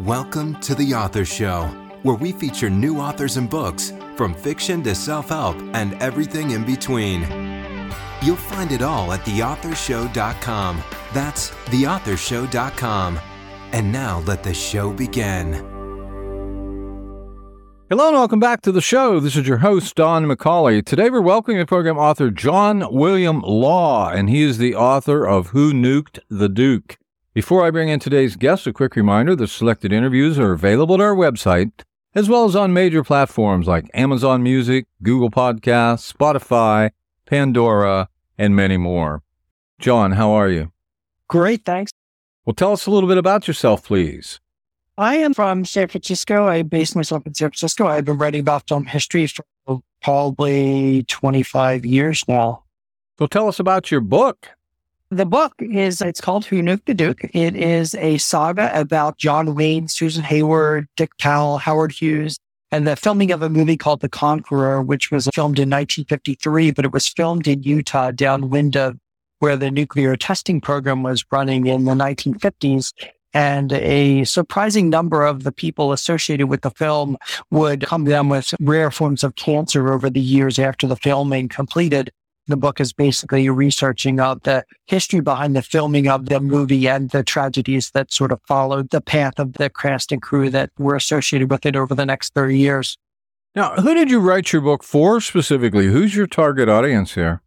Welcome to The Author Show, where we feature new authors and books, from fiction to self help and everything in between. You'll find it all at theauthorshow.com. That's theauthorshow.com. And now let the show begin. Hello and welcome back to the show. This is your host, Don McCauley. Today we're welcoming the program author John William Law, and he is the author of Who Nuked the Duke. Before I bring in today's guest, a quick reminder the selected interviews are available at our website, as well as on major platforms like Amazon Music, Google Podcasts, Spotify, Pandora, and many more. John, how are you? Great, thanks. Well, tell us a little bit about yourself, please. I am from San Francisco. I based myself in San Francisco. I've been writing about film history for probably 25 years now. So tell us about your book. The book is, it's called Who Nuked the Duke. It is a saga about John Wayne, Susan Hayward, Dick Powell, Howard Hughes, and the filming of a movie called The Conqueror, which was filmed in 1953, but it was filmed in Utah downwind of where the nuclear testing program was running in the 1950s. And a surprising number of the people associated with the film would come down with rare forms of cancer over the years after the filming completed the book is basically researching uh, the history behind the filming of the movie and the tragedies that sort of followed the path of the cast and crew that were associated with it over the next 30 years. Now, who did you write your book for specifically? Who's your target audience here?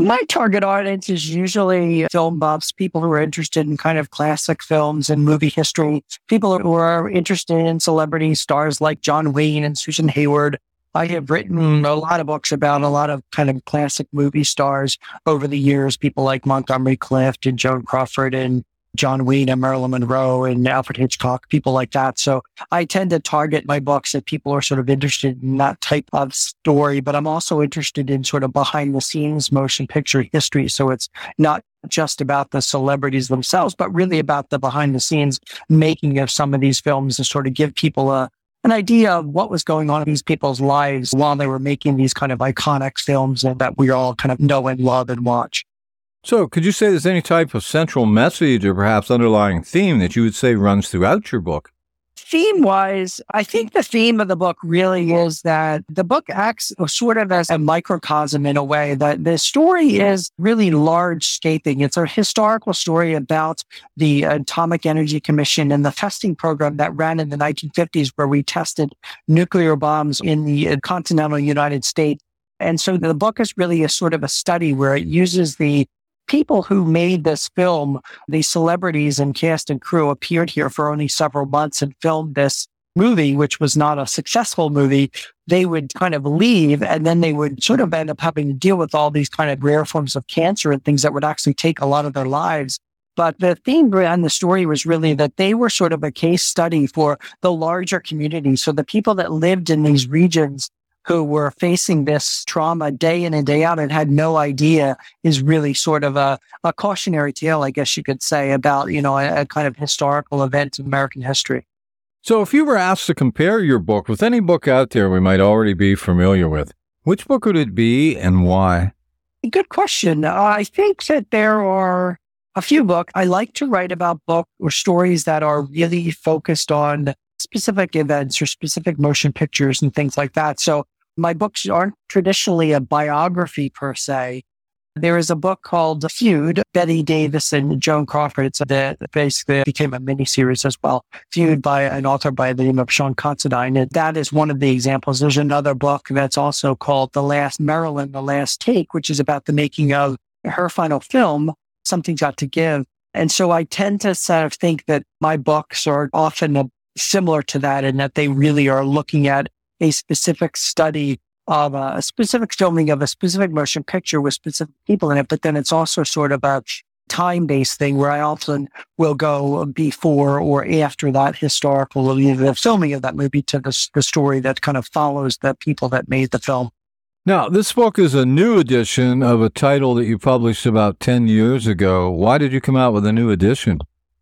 My target audience is usually film buffs, people who are interested in kind of classic films and movie history, people who are interested in celebrity stars like John Wayne and Susan Hayward, I have written a lot of books about a lot of kind of classic movie stars over the years, people like Montgomery Clift and Joan Crawford and John Wayne and Marilyn Monroe and Alfred Hitchcock, people like that. So I tend to target my books that people are sort of interested in that type of story, but I'm also interested in sort of behind the scenes motion picture history. So it's not just about the celebrities themselves, but really about the behind the scenes making of some of these films and sort of give people a, an idea of what was going on in these people's lives while they were making these kind of iconic films that we all kind of know and love and watch. So, could you say there's any type of central message or perhaps underlying theme that you would say runs throughout your book? Theme wise, I think the theme of the book really is that the book acts uh, sort of as a microcosm in a way that the story is really large scaping. It's a historical story about the Atomic Energy Commission and the testing program that ran in the 1950s where we tested nuclear bombs in the uh, continental United States. And so the book is really a sort of a study where it uses the people who made this film, the celebrities and cast and crew appeared here for only several months and filmed this movie, which was not a successful movie, they would kind of leave and then they would sort of end up having to deal with all these kind of rare forms of cancer and things that would actually take a lot of their lives. But the theme behind the story was really that they were sort of a case study for the larger community. So the people that lived in these regions who were facing this trauma day in and day out and had no idea is really sort of a, a cautionary tale, I guess you could say, about, you know, a, a kind of historical event in American history. So if you were asked to compare your book with any book out there we might already be familiar with, which book would it be and why? Good question. I think that there are a few books. I like to write about books or stories that are really focused on specific events or specific motion pictures and things like that. So my books aren't traditionally a biography per se. There is a book called Feud, Bette Davis and Joan Crawford. A, basically became a miniseries as well. Feud by an author by the name of Shaun Considine. And that is one of the examples. There's another book that's also called The Last Marilyn, The Last Take, which is about the making of her final film, Something's Got to Give. And so I tend to sort of think that my books are often similar to that in that they really are looking at a specific study of a specific filming of a specific motion picture with specific people in it, but then it's also sort of a time based thing where I often will go before or after that historical the filming of that movie to the, the story that kind of follows the people that made the film. Now, this book is a new edition of a title that you published about 10 years ago. Why did you come out with a new edition?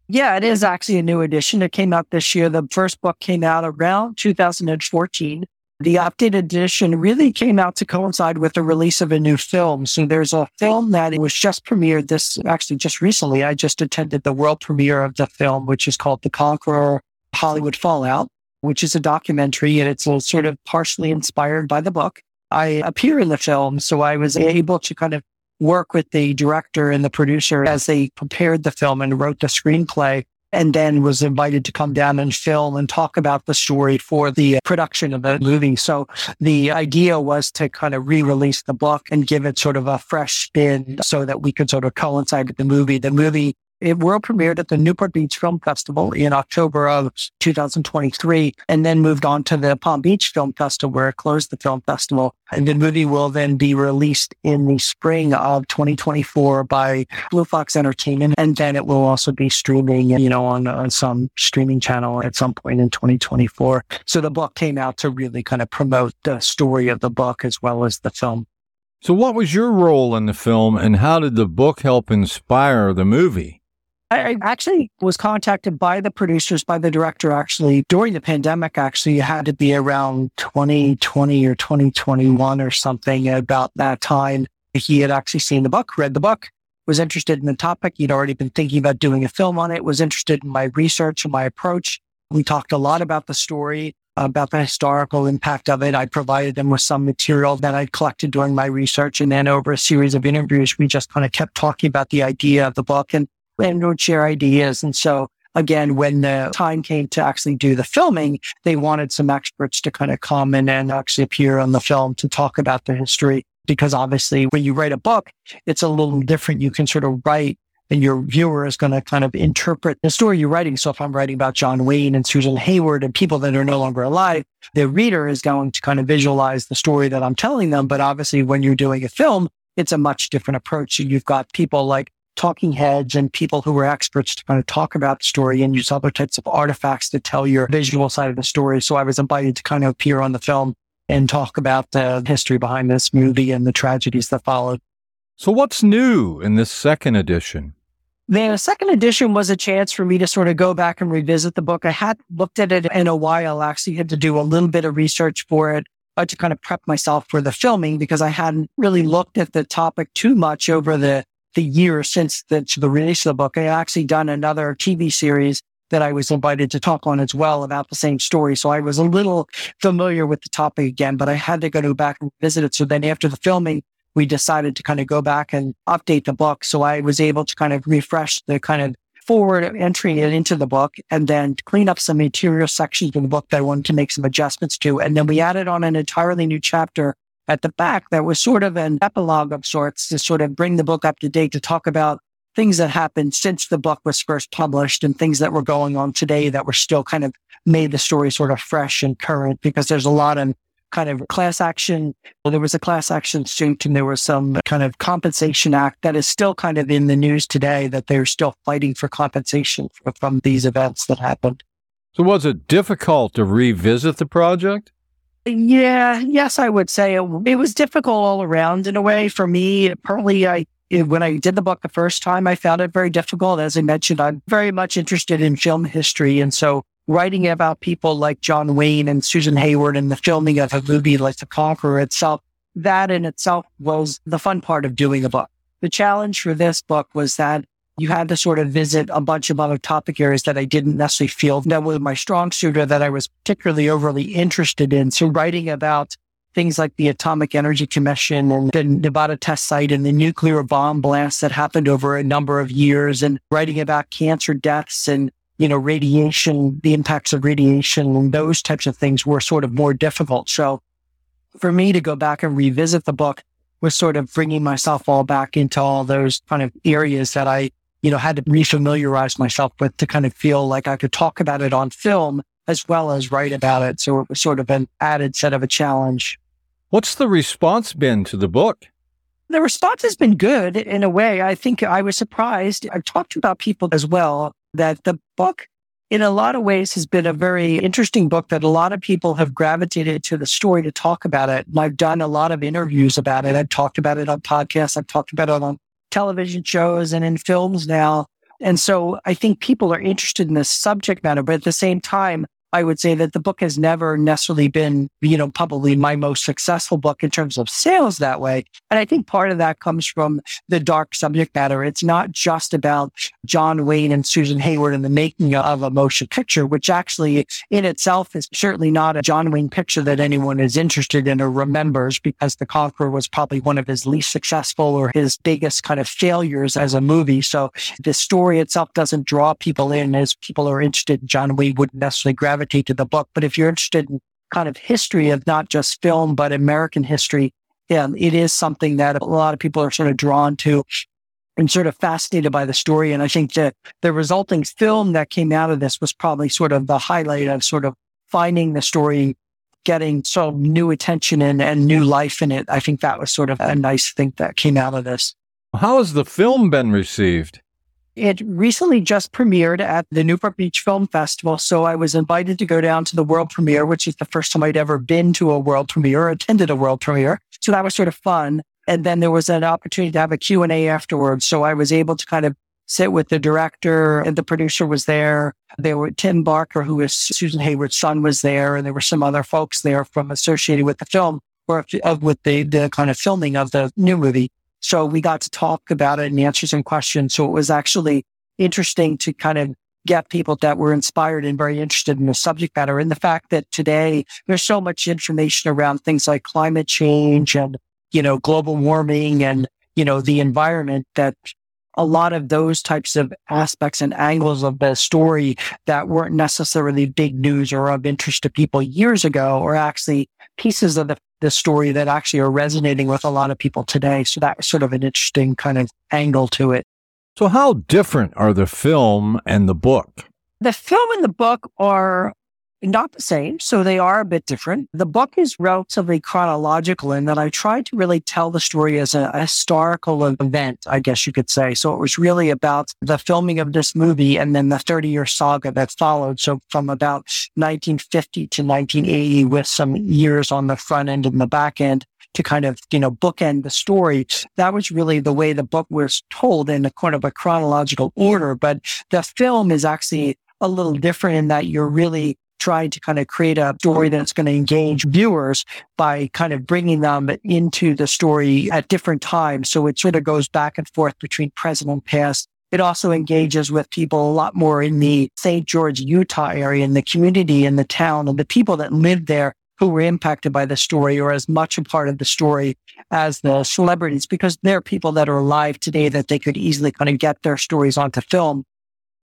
Yeah, it is actually a new edition. It came out this year. The first book came out around 2014. The updated edition really came out to coincide with the release of a new film. So there's a film that was just premiered this actually just recently. I just attended the world premiere of the film, which is called The Conqueror Hollywood Fallout, which is a documentary and it's sort of partially inspired by the book. I appear in the film, so I was able to kind of work with the director and the producer as they prepared the film and wrote the screenplay and then was invited to come down and film and talk about the story for the production of the movie. So the idea was to kind of re-release the book and give it sort of a fresh spin so that we could sort of coincide with the movie. The movie it world premiered at the Newport Beach Film Festival in October of 2023, and then moved on to the Palm Beach Film Festival, where it closed the film festival. And the movie will then be released in the spring of 2024 by Blue Fox Entertainment, and then it will also be streaming, you know, on, on some streaming channel at some point in 2024. So the book came out to really kind of promote the story of the book as well as the film. So, what was your role in the film, and how did the book help inspire the movie? I actually was contacted by the producers, by the director, actually, during the pandemic. Actually, it had to be around 2020 or 2021 or something about that time. He had actually seen the book, read the book, was interested in the topic. He'd already been thinking about doing a film on it, was interested in my research and my approach. We talked a lot about the story, about the historical impact of it. I provided him with some material that I'd collected during my research. And then over a series of interviews, we just kind of kept talking about the idea of the book. And and would share ideas. And so again, when the time came to actually do the filming, they wanted some experts to kind of come in and actually appear on the film to talk about the history. Because obviously when you write a book, it's a little different. You can sort of write and your viewer is going to kind of interpret the story you're writing. So if I'm writing about John Wayne and Susan Hayward and people that are no longer alive, the reader is going to kind of visualize the story that I'm telling them. But obviously when you're doing a film, it's a much different approach. So you've got people like talking heads and people who were experts to kind of talk about the story and use other types of artifacts to tell your visual side of the story. So I was invited to kind of appear on the film and talk about the history behind this movie and the tragedies that followed. So what's new in this second edition? The second edition was a chance for me to sort of go back and revisit the book. I had looked at it in a while, actually had to do a little bit of research for it uh, to kind of prep myself for the filming because I hadn't really looked at the topic too much over the the year since the, the release of the book, I actually done another TV series that I was invited to talk on as well about the same story. So I was a little familiar with the topic again, but I had to go back and visit it. So then after the filming, we decided to kind of go back and update the book. So I was able to kind of refresh the kind of forward entry into the book and then clean up some interior sections of the book that I wanted to make some adjustments to. And then we added on an entirely new chapter at the back that was sort of an epilogue of sorts to sort of bring the book up to date to talk about things that happened since the book was first published and things that were going on today that were still kind of made the story sort of fresh and current because there's a lot of kind of class action. Well, there was a class action suit and there was some kind of compensation act that is still kind of in the news today that they're still fighting for compensation for, from these events that happened. So was it difficult to revisit the project? Yeah, yes, I would say it, it, was difficult all around in a way for me. Partly, I eh, when I did the book the first time, I found it very difficult. As I mentioned, I'm very much interested in film history, and so writing about people like John Wayne and Susan Hayward and the filming of a movie like The Conqueror itself, that in itself was the fun part of doing a book. The challenge for this book was that you had to sort of visit a bunch of other topic areas that I didn't necessarily feel that were my strong suit or that I was particularly overly interested in. So writing about things like the Atomic Energy Commission and the Nevada test site and the nuclear bomb blast that happened over a number of years and writing about cancer deaths and, you know, radiation, the impacts of radiation and those types of things were sort of more difficult. So for me to go back and revisit the book was sort of bringing myself all back into all those kind of areas that I you know, had to refamiliarize myself with to kind of feel like I could talk about it on film as well as write about it. So it was sort of an added set of a challenge. What's the response been to the book? The response has been good in a way. I think I was surprised. I've talked about people as well that the book in a lot of ways has been a very interesting book that a lot of people have gravitated to the story to talk about it. And I've done a lot of interviews about it. I've talked about it on podcasts. I've talked about it on television shows and in films now. And so I think people are interested in this subject matter, but at the same time, I would say that the book has never necessarily been, you know, probably my most successful book in terms of sales that way. And I think part of that comes from the dark subject matter. It's not just about John Wayne and Susan Hayward and the making of a motion picture, which actually in itself is certainly not a John Wayne picture that anyone is interested in or remembers because The Conqueror was probably one of his least successful or his biggest kind of failures as a movie. So the story itself doesn't draw people in as people are interested in John Wayne wouldn't necessarily gravitate to the book. But if you're interested in kind of history of not just film, but American history, yeah, it is something that a lot of people are sort of drawn to and sort of fascinated by the story. And I think that the resulting film that came out of this was probably sort of the highlight of sort of finding the story, getting some new attention and, and new life in it. I think that was sort of a nice thing that came out of this. How has the film been received? It recently just premiered at the Newport Beach Film Festival. So I was invited to go down to the world premiere, which is the first time I'd ever been to a world premiere or attended a world premiere. So that was sort of fun. And then there was an opportunity to have a Q&A afterwards. So I was able to kind of sit with the director and the producer was there. There were Tim Barker, who is Susan Hayward's son was there. And there were some other folks there from associated with the film or with the, the kind of filming of the new movie. So we got to talk about it and answer some questions. So it was actually interesting to kind of get people that were inspired and very interested in the subject matter. And the fact that today there's so much information around things like climate change and, you know, global warming and, you know, the environment that a lot of those types of aspects and angles of the story that weren't necessarily big news or of interest to people years ago or actually pieces of the the story that actually are resonating with a lot of people today. So that was sort of an interesting kind of angle to it. So how different are the film and the book? The film and the book are not the same. So they are a bit different. The book is relatively chronological in that I tried to really tell the story as a, a, historical event, I guess you could say. So it was really about the filming of this movie and then the 30 year saga that followed. So from about 1950 to 1980 with some years on the front end and the back end to kind of, you know, bookend the story. That was really the way the book was told in a kind of a chronological order. But the film is actually a little different in that you're really trying to kind of create a story that's going to engage viewers by kind of bringing them into the story at different times. So it sort of goes back and forth between present and past. It also engages with people a lot more in the St. George, Utah area and the community and the town and the people that live there who were impacted by the story or as much a part of the story as the celebrities, because they're people that are alive today that they could easily kind of get their stories onto film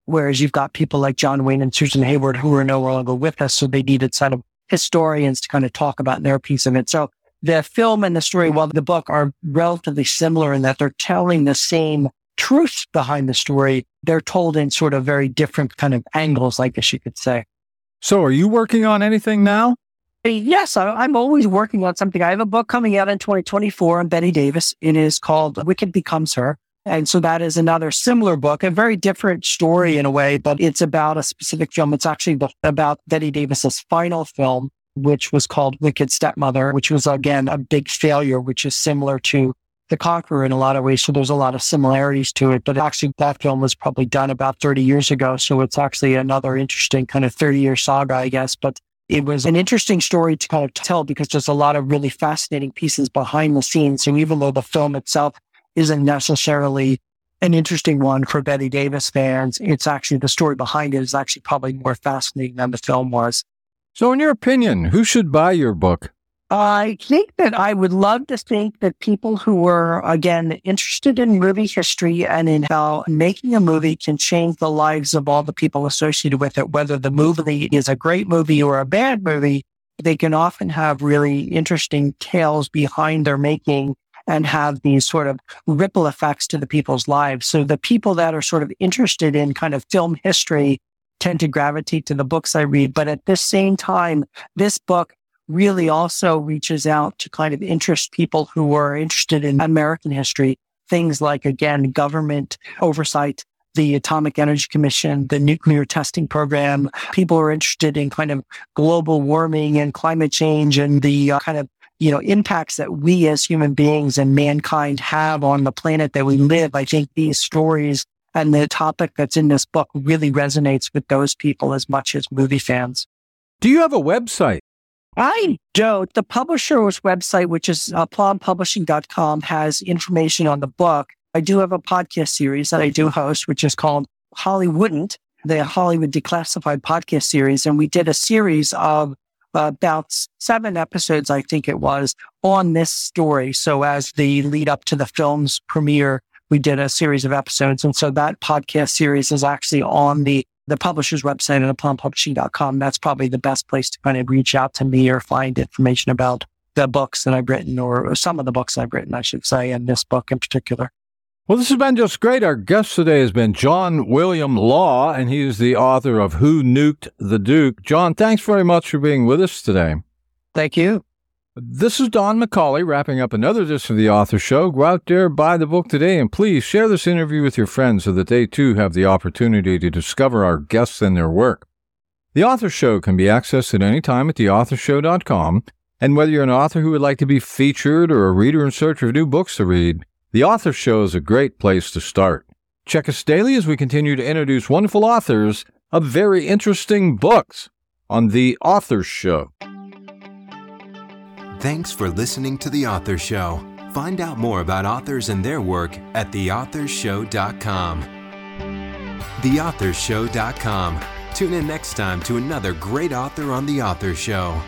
Whereas you've got people like John Wayne and Susan Hayward who are no longer with us. So they needed sort of historians to kind of talk about their piece of it. So the film and the story, while the book are relatively similar in that they're telling the same truth behind the story, they're told in sort of very different kind of angles, I guess you could say. So are you working on anything now? Yes, I'm always working on something. I have a book coming out in 2024 on Bette Davis. It is called Wicked Becomes Her. And so that is another similar book, a very different story mm-hmm. in a way, but it's about a specific film. It's actually the, about Bette Davis's final film, which was called Wicked Stepmother, which was again a big failure, which is similar to The Conqueror in a lot of ways. So there's a lot of similarities to it, but actually that film was probably done about 30 years ago. So it's actually another interesting kind of 30 year saga, I guess. But it was an interesting story to kind of tell because there's a lot of really fascinating pieces behind the scenes. So even though the film itself isn't necessarily an interesting one for Bette Davis fans. It's actually the story behind it is actually probably more fascinating than the film was. So, in your opinion, who should buy your book? I think that I would love to think that people who were, again, interested in movie history and in how making a movie can change the lives of all the people associated with it, whether the movie is a great movie or a bad movie, they can often have really interesting tales behind their making and have these sort of ripple effects to the people's lives. So the people that are sort of interested in kind of film history tend to gravitate to the books I read. But at the same time, this book really also reaches out to kind of interest people who are interested in American history. Things like, again, government oversight, the Atomic Energy Commission, the nuclear testing program. People are interested in kind of global warming and climate change and the uh, kind of you know, impacts that we as human beings and mankind have on the planet that we live. I think these stories and the topic that's in this book really resonates with those people as much as movie fans. Do you have a website? I don't. The publisher's website, which is uh, has information on the book. I do have a podcast series that I do host, which is called Hollywouldn't, the Hollywood Declassified podcast series. And we did a series of about seven episodes, I think it was, on this story. So as the lead up to the film's premiere, we did a series of episodes. And so that podcast series is actually on the the publisher's website at plumpublishing.com. That's probably the best place to kind of reach out to me or find information about the books that I've written or some of the books I've written, I should say, and this book in particular. Well, this has been just great. Our guest today has been John William Law, and he is the author of Who Nuked the Duke. John, thanks very much for being with us today. Thank you. This is Don McCauley wrapping up another edition of the Author Show. Go out there, buy the book today, and please share this interview with your friends so that they too have the opportunity to discover our guests and their work. The Author Show can be accessed at any time at theauthorshow.com. And whether you're an author who would like to be featured or a reader in search of new books to read, the Author Show is a great place to start. Check us daily as we continue to introduce wonderful authors of very interesting books on The Author Show. Thanks for listening to The Author Show. Find out more about authors and their work at theauthorshow.com. Theauthorshow.com. Tune in next time to another great author on The Author Show.